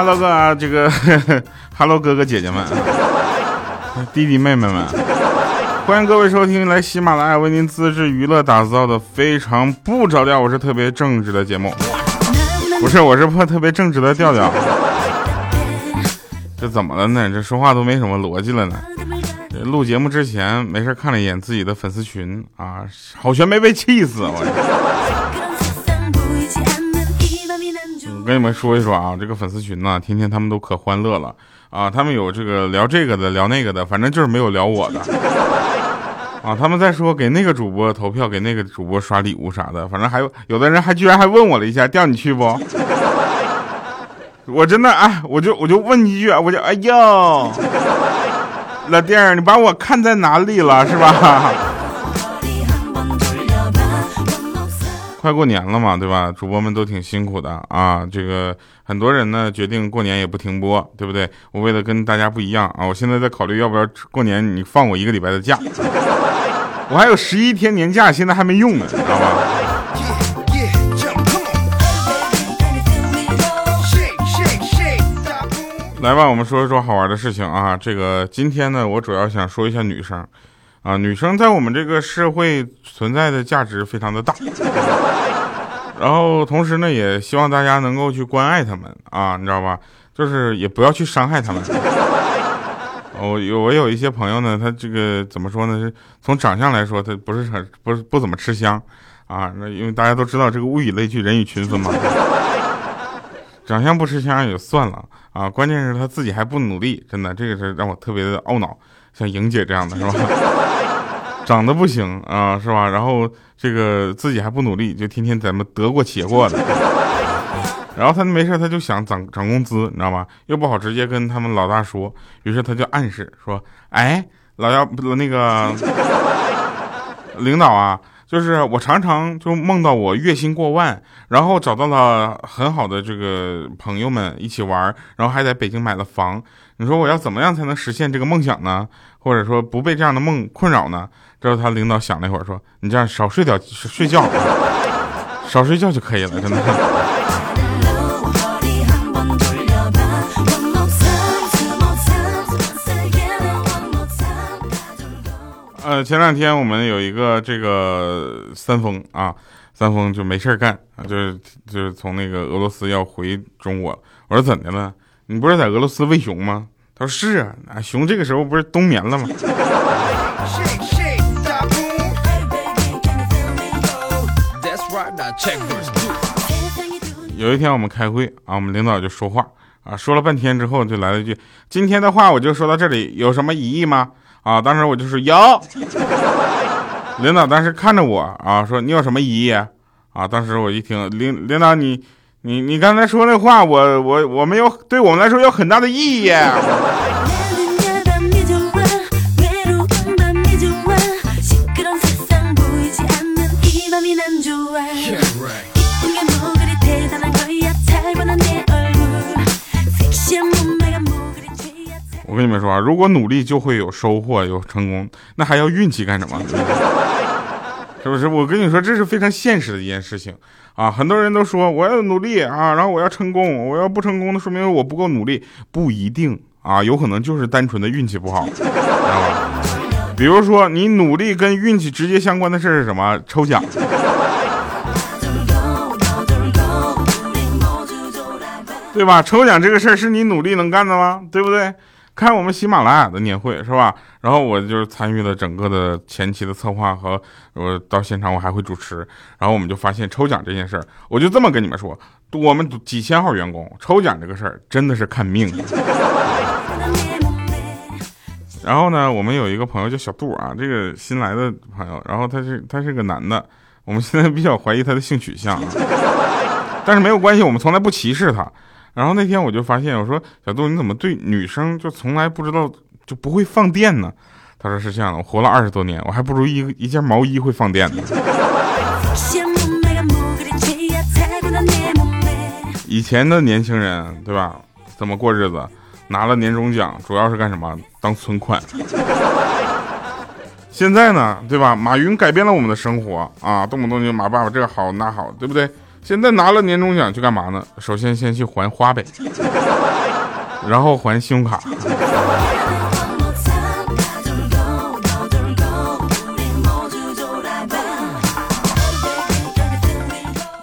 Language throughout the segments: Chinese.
Hello 哥啊，这个 Hello 哥哥姐姐们，弟弟妹妹们，欢迎各位收听来喜马拉雅为您自制娱乐打造的非常不着调，我是特别正直的节目，不是，我是破特别正直的调调。这怎么了呢？这说话都没什么逻辑了呢。录节目之前没事看了一眼自己的粉丝群啊，好悬没被气死我。跟你们说一说啊，这个粉丝群呢，天天他们都可欢乐了啊，他们有这个聊这个的，聊那个的，反正就是没有聊我的 啊。他们在说给那个主播投票，给那个主播刷礼物啥的，反正还有有的人还居然还问我了一下，调你去不？我真的哎，我就我就问一句，我就哎呦，老弟儿，你把我看在哪里了是吧？快过年了嘛，对吧？主播们都挺辛苦的啊。这个很多人呢决定过年也不停播，对不对？我为了跟大家不一样啊，我现在在考虑要不要过年你放我一个礼拜的假。我还有十一天年假，现在还没用呢，知道吧？来吧，我们说一说好玩的事情啊。这个今天呢，我主要想说一下女生。啊，女生在我们这个社会存在的价值非常的大，然后同时呢，也希望大家能够去关爱她们啊，你知道吧？就是也不要去伤害她们。我有我有一些朋友呢，他这个怎么说呢？是从长相来说，他不是很不是不怎么吃香啊。那因为大家都知道这个物以类聚，人以群分嘛。长相不吃香也就算了啊，关键是他自己还不努力，真的这个是让我特别的懊恼。像莹姐这样的是吧？长得不行啊，是吧？然后这个自己还不努力，就天天咱们得过且过的。然后他没事，他就想涨涨工资，你知道吧？又不好直接跟他们老大说，于是他就暗示说：“哎，老幺那个领导啊，就是我常常就梦到我月薪过万，然后找到了很好的这个朋友们一起玩，然后还在北京买了房。你说我要怎么样才能实现这个梦想呢？”或者说不被这样的梦困扰呢？之后他领导想了一会儿，说：“你这样少睡点睡觉，少睡觉就可以了，真的。”呃，前两天我们有一个这个三丰啊，三丰就没事干啊，就是就是从那个俄罗斯要回中国。我说怎的了？你不是在俄罗斯喂熊吗？他说是啊，啊熊这个时候不是冬眠了吗？有一天我们开会啊，我们领导就说话啊，说了半天之后就来了一句：“今天的话我就说到这里，有什么疑义吗？”啊，当时我就说有。领导当时看着我啊，说：“你有什么异议？”啊，当时我一听，领领导你。你你刚才说那话，我我我们有对我们来说有很大的意义。跟你们说啊，如果努力就会有收获，有成功，那还要运气干什么？是不是？我跟你说，这是非常现实的一件事情。啊，很多人都说我要努力啊，然后我要成功，我要不成功，那说明我不够努力，不一定啊，有可能就是单纯的运气不好，知道吧？比如说你努力跟运气直接相关的事是什么？抽奖，对吧？抽奖这个事儿是你努力能干的吗？对不对？开我们喜马拉雅的年会是吧？然后我就是参与了整个的前期的策划和我到现场我还会主持。然后我们就发现抽奖这件事儿，我就这么跟你们说，我们几千号员工抽奖这个事儿真的是看命。然后呢，我们有一个朋友叫小杜啊，这个新来的朋友，然后他是他是个男的，我们现在比较怀疑他的性取向，但是没有关系，我们从来不歧视他。然后那天我就发现，我说小杜你怎么对女生就从来不知道就不会放电呢？他说是这样的，我活了二十多年，我还不如一一件毛衣会放电呢。以前的年轻人对吧？怎么过日子？拿了年终奖主要是干什么？当存款。现在呢，对吧？马云改变了我们的生活啊，动不动就马爸爸这好那好，对不对？现在拿了年终奖去干嘛呢？首先先去还花呗，然后还信用卡。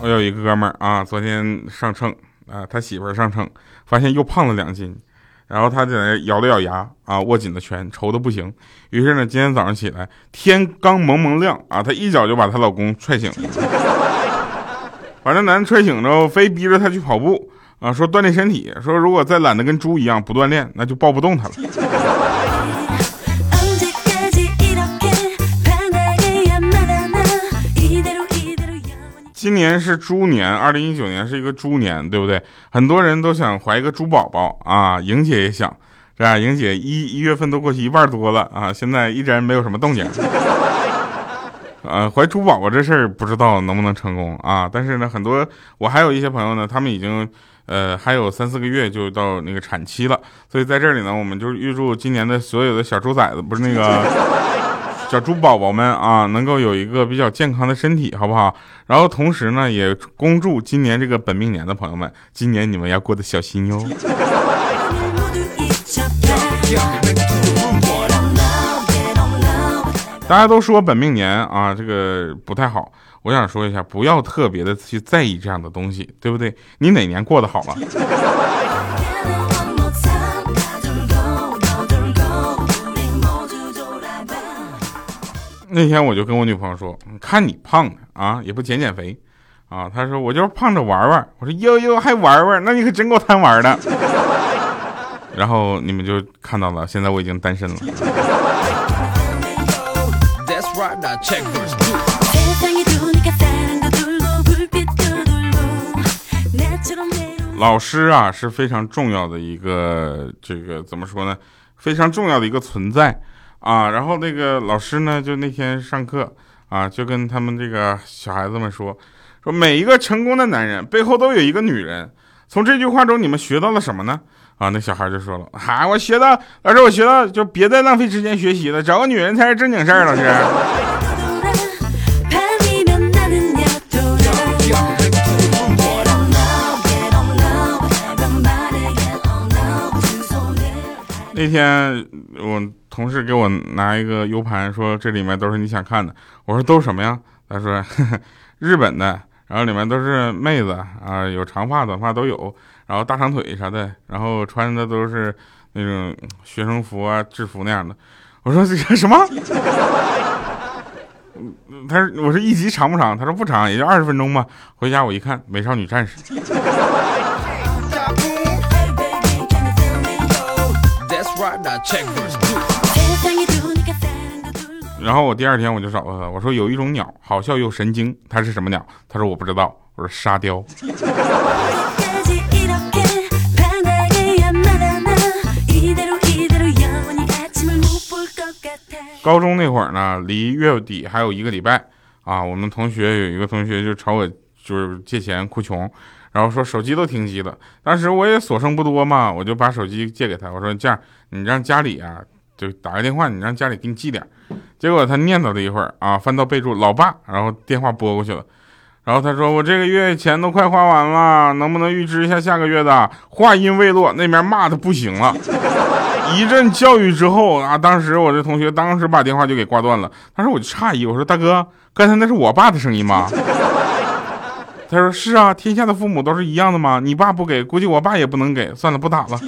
我有一个哥们儿啊，昨天上秤啊，他媳妇儿上秤，发现又胖了两斤，然后他在那咬了咬牙啊，握紧了拳，愁的不行。于是呢，今天早上起来，天刚蒙蒙亮啊，她一脚就把她老公踹醒了，把这男的踹醒之后，非逼着他去跑步啊，说锻炼身体，说如果再懒得跟猪一样不锻炼，那就抱不动他了。今年是猪年，二零一九年是一个猪年，对不对？很多人都想怀一个猪宝宝啊，莹姐也想，是吧？莹姐一一月份都过去一半多了啊，现在依然没有什么动静。呃，怀猪宝宝这事儿不知道能不能成功啊？但是呢，很多我还有一些朋友呢，他们已经呃还有三四个月就到那个产期了，所以在这里呢，我们就预祝今年的所有的小猪崽子，不是那个。小猪宝宝们啊，能够有一个比较健康的身体，好不好？然后同时呢，也恭祝今年这个本命年的朋友们，今年你们要过得小心哟。大家都说本命年啊，这个不太好。我想说一下，不要特别的去在意这样的东西，对不对？你哪年过得好了？那天我就跟我女朋友说：“看你胖的啊，也不减减肥，啊。”她说：“我就是胖着玩玩。”我说：“哟哟，还玩玩？那你可真够贪玩的。”然后你们就看到了，现在我已经单身了。老师啊是非常重要的一个，这个怎么说呢？非常重要的一个存在。啊，然后那个老师呢，就那天上课啊，就跟他们这个小孩子们说，说每一个成功的男人背后都有一个女人。从这句话中，你们学到了什么呢？啊，那小孩就说了，哈，我学到，老师，我学到，就别再浪费时间学习了，找个女人才是正经事儿，老师。那天我同事给我拿一个 U 盘，说这里面都是你想看的。我说都是什么呀？他说 日本的，然后里面都是妹子啊，有长发短发都有，然后大长腿啥的，然后穿的都是那种学生服啊、制服那样的。我说这个什么？他说我说一集长不长？他说不长，也就二十分钟吧。回家我一看，《美少女战士》。然后我第二天我就找到他，我说有一种鸟好笑又神经，它是什么鸟？他说我不知道。我说沙雕。高中那会儿呢，离月底还有一个礼拜啊，我们同学有一个同学就朝我就是借钱哭穷。然后说手机都停机了，当时我也所剩不多嘛，我就把手机借给他，我说这样，你让家里啊，就打个电话，你让家里给你寄点。结果他念叨了一会儿啊，翻到备注老爸，然后电话拨过去了，然后他说我这个月钱都快花完了，能不能预支一下下个月的？话音未落，那边骂的不行了，一阵教育之后啊，当时我这同学当时把电话就给挂断了。当时我就诧异，我说大哥，刚才那是我爸的声音吗？他说：“是啊，天下的父母都是一样的吗？你爸不给，估计我爸也不能给。算了，不打了。”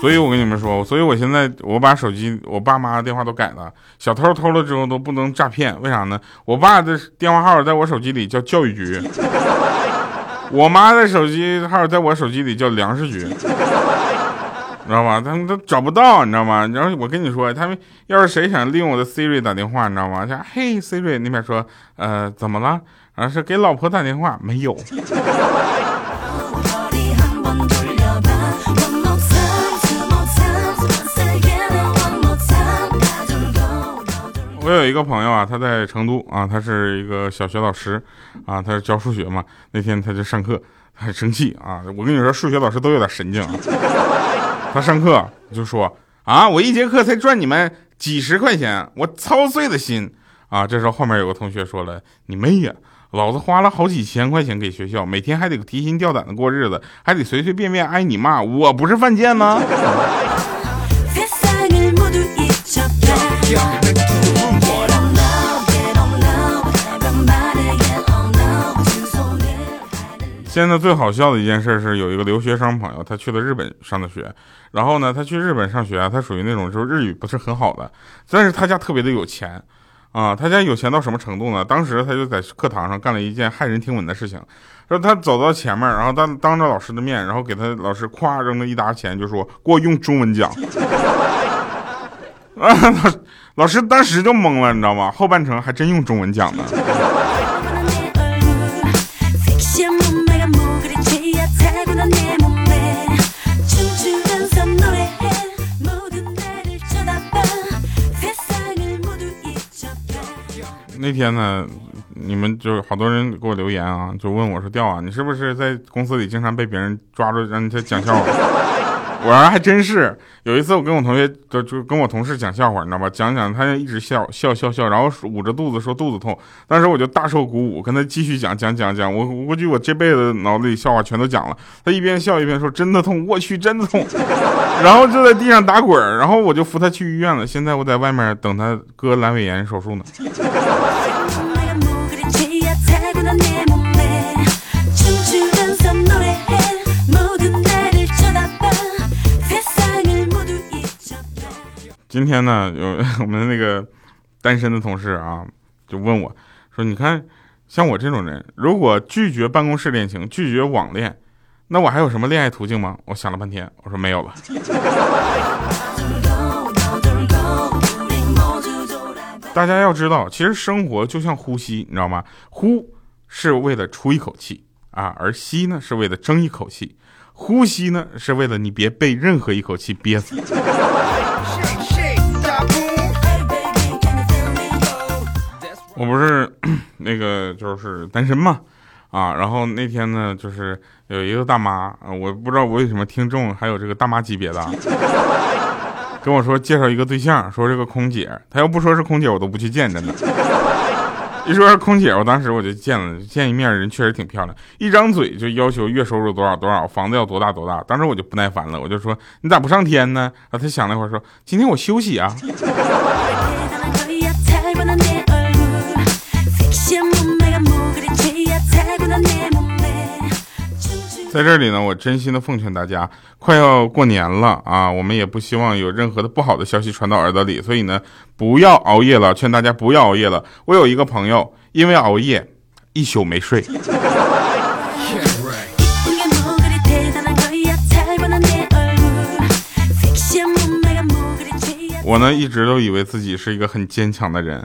所以，我跟你们说，所以我现在我把手机我爸妈的电话都改了，小偷偷了之后都不能诈骗。为啥呢？我爸的电话号在我手机里叫教育局，我妈的手机号在我手机里叫粮食局。知道吧？他们都找不到，你知道吗？然后我跟你说，他们要是谁想利用我的 Siri 打电话，你知道吗？像嘿 Siri 那边说，呃，怎么了？然后，是给老婆打电话，没有。我有一个朋友啊，他在成都啊，他是一个小学老师啊，他是教数学嘛。那天他就上课，很生气啊。我跟你说，数学老师都有点神经啊。他上课就说啊，我一节课才赚你们几十块钱，我操碎了心啊，这时候后面有个同学说了：“你妹呀，老子花了好几千块钱给学校，每天还得提心吊胆的过日子，还得随随便便挨你骂，我不是犯贱吗？” 现在最好笑的一件事是，有一个留学生朋友，他去了日本上的学，然后呢，他去日本上学啊，他属于那种就是日语不是很好的，但是他家特别的有钱，啊，他家有钱到什么程度呢？当时他就在课堂上干了一件骇人听闻的事情，说他走到前面，然后当当着老师的面，然后给他老师咵扔了一沓钱，就说给我用中文讲，啊 老师当时就懵了，你知道吗？后半程还真用中文讲呢。那天呢，你们就好多人给我留言啊，就问我说：“调啊，你是不是在公司里经常被别人抓住让你在讲笑话？”我说还真是。有一次我跟我同学就就跟我同事讲笑话，你知道吧？讲讲他就一直笑笑笑笑，然后捂着肚子说肚子痛。当时我就大受鼓舞，跟他继续讲讲讲讲。我估计我这辈子脑子里笑话全都讲了。他一边笑一边说：“真的痛，我去，真的痛。”然后就在地上打滚然后我就扶他去医院了。现在我在外面等他割阑尾炎手术呢。今天呢，有我们那个单身的同事啊，就问我说：“你看，像我这种人，如果拒绝办公室恋情，拒绝网恋，那我还有什么恋爱途径吗？”我想了半天，我说没有了。大家要知道，其实生活就像呼吸，你知道吗？呼是为了出一口气啊，而吸呢是为了争一口气。呼吸呢是为了你别被任何一口气憋死。我不是 那个就是单身嘛，啊，然后那天呢，就是有一个大妈，我不知道我为什么听众还有这个大妈级别的，跟我说介绍一个对象，说这个空姐，她要不说是空姐，我都不去见，真的。一说是空姐，我当时我就见了，见一面人确实挺漂亮，一张嘴就要求月收入多少多少，房子要多大多大，当时我就不耐烦了，我就说你咋不上天呢？啊，她想了一会儿说今天我休息啊。在这里呢，我真心的奉劝大家，快要过年了啊，我们也不希望有任何的不好的消息传到耳朵里，所以呢，不要熬夜了，劝大家不要熬夜了。我有一个朋友，因为熬夜，一宿没睡。我呢，一直都以为自己是一个很坚强的人，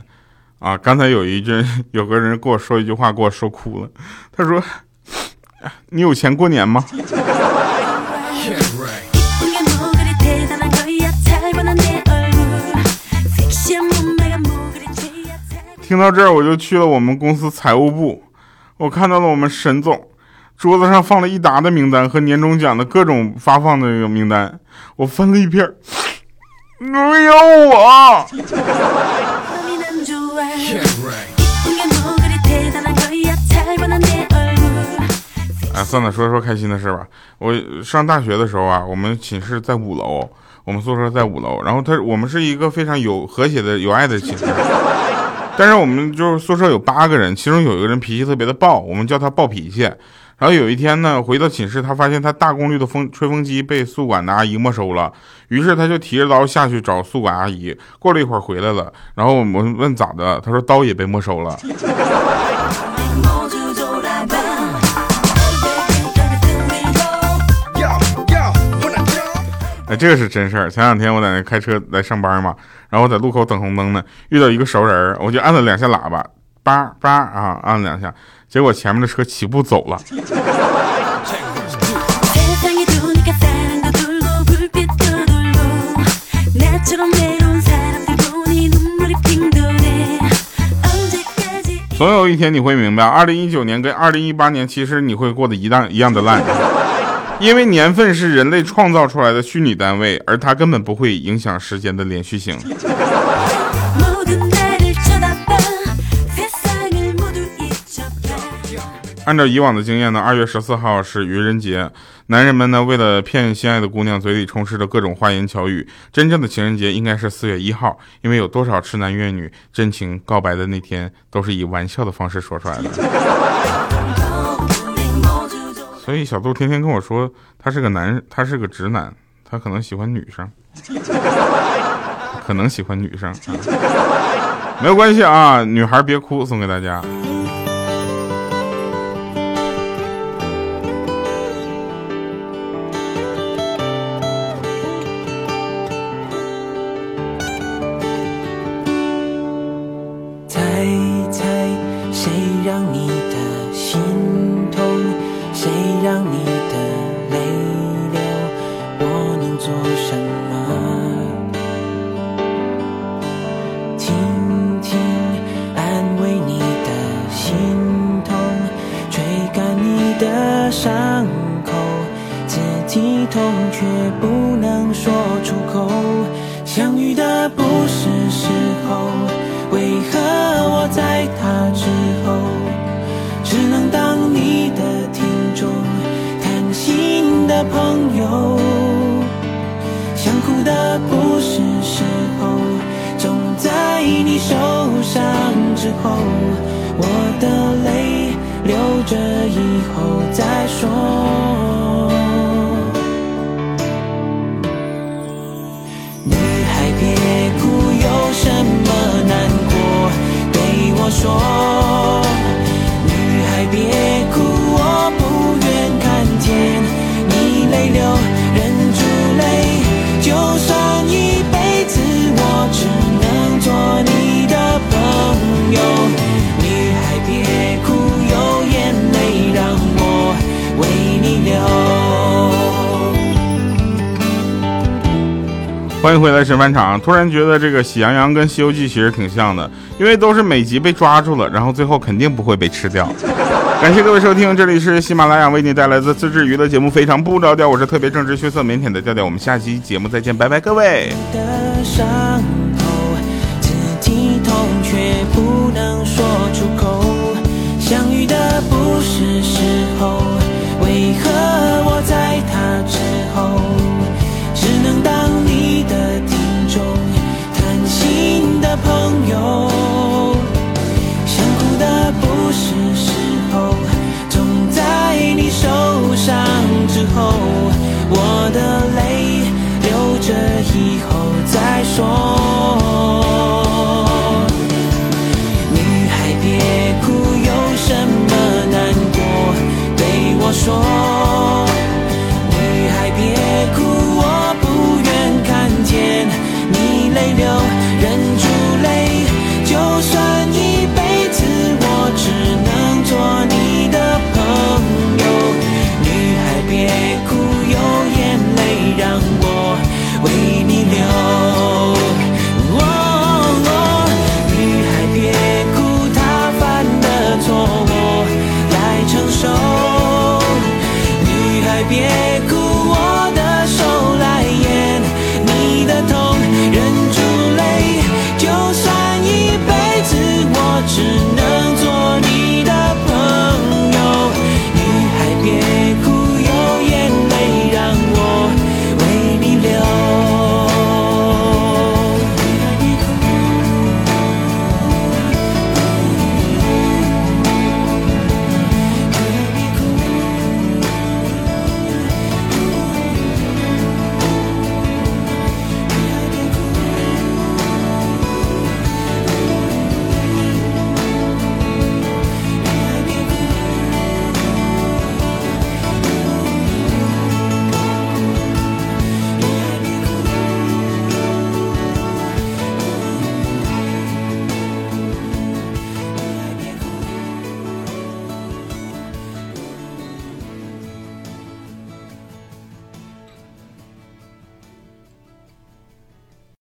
啊，刚才有一句，有个人跟我说一句话，给我说哭了，他说。你有钱过年吗？听到这儿，我就去了我们公司财务部，我看到了我们沈总桌子上放了一沓的名单和年终奖的各种发放的那个名单，我分了一片，没有我。算了，说说开心的事吧。我上大学的时候啊，我们寝室在五楼，我们宿舍在五楼。然后他，我们是一个非常有和谐的、有爱的寝室。但是我们就是宿舍有八个人，其中有一个人脾气特别的暴，我们叫他暴脾气。然后有一天呢，回到寝室，他发现他大功率的风吹风机被宿管的阿姨没收了，于是他就提着刀下去找宿管阿姨。过了一会儿回来了，然后我们问咋的，他说刀也被没收了。哎，这个是真事儿。前两天我在那开车来上班嘛，然后我在路口等红灯呢，遇到一个熟人，我就按了两下喇叭，叭叭啊，按了两下，结果前面的车起步走了。总有一天你会明白，二零一九年跟二零一八年其实你会过得一样一样的烂。因为年份是人类创造出来的虚拟单位而它根本不会影响时间的连续性。按照以往的经验呢二月十四号是愚人节男人们呢为了骗心爱的姑娘嘴里充斥着各种花言巧语。真正的情人节应该是四月一号因为有多少痴男怨女真情告白的那天都是以玩笑的方式说出来的。所以小杜天天跟我说，他是个男，他是个直男，他可能喜欢女生，可能喜欢女生，没有关系啊，女孩别哭，送给大家。轻轻安慰你的心痛吹干你的伤口自己痛却不能说出口。相遇的不是时候为何我在他之后只能当你的听众谈心的朋友。受伤之后我的泪流着以后再说。欢迎回来，神返场。突然觉得这个《喜羊羊》跟《西游记》其实挺像的，因为都是每集被抓住了，然后最后肯定不会被吃掉。感谢各位收听，这里是喜马拉雅为你带来的自制娱乐节目《非常不着调》，我是特别正直、羞涩、腼腆的调调。我们下期节目再见，拜拜，各位。朋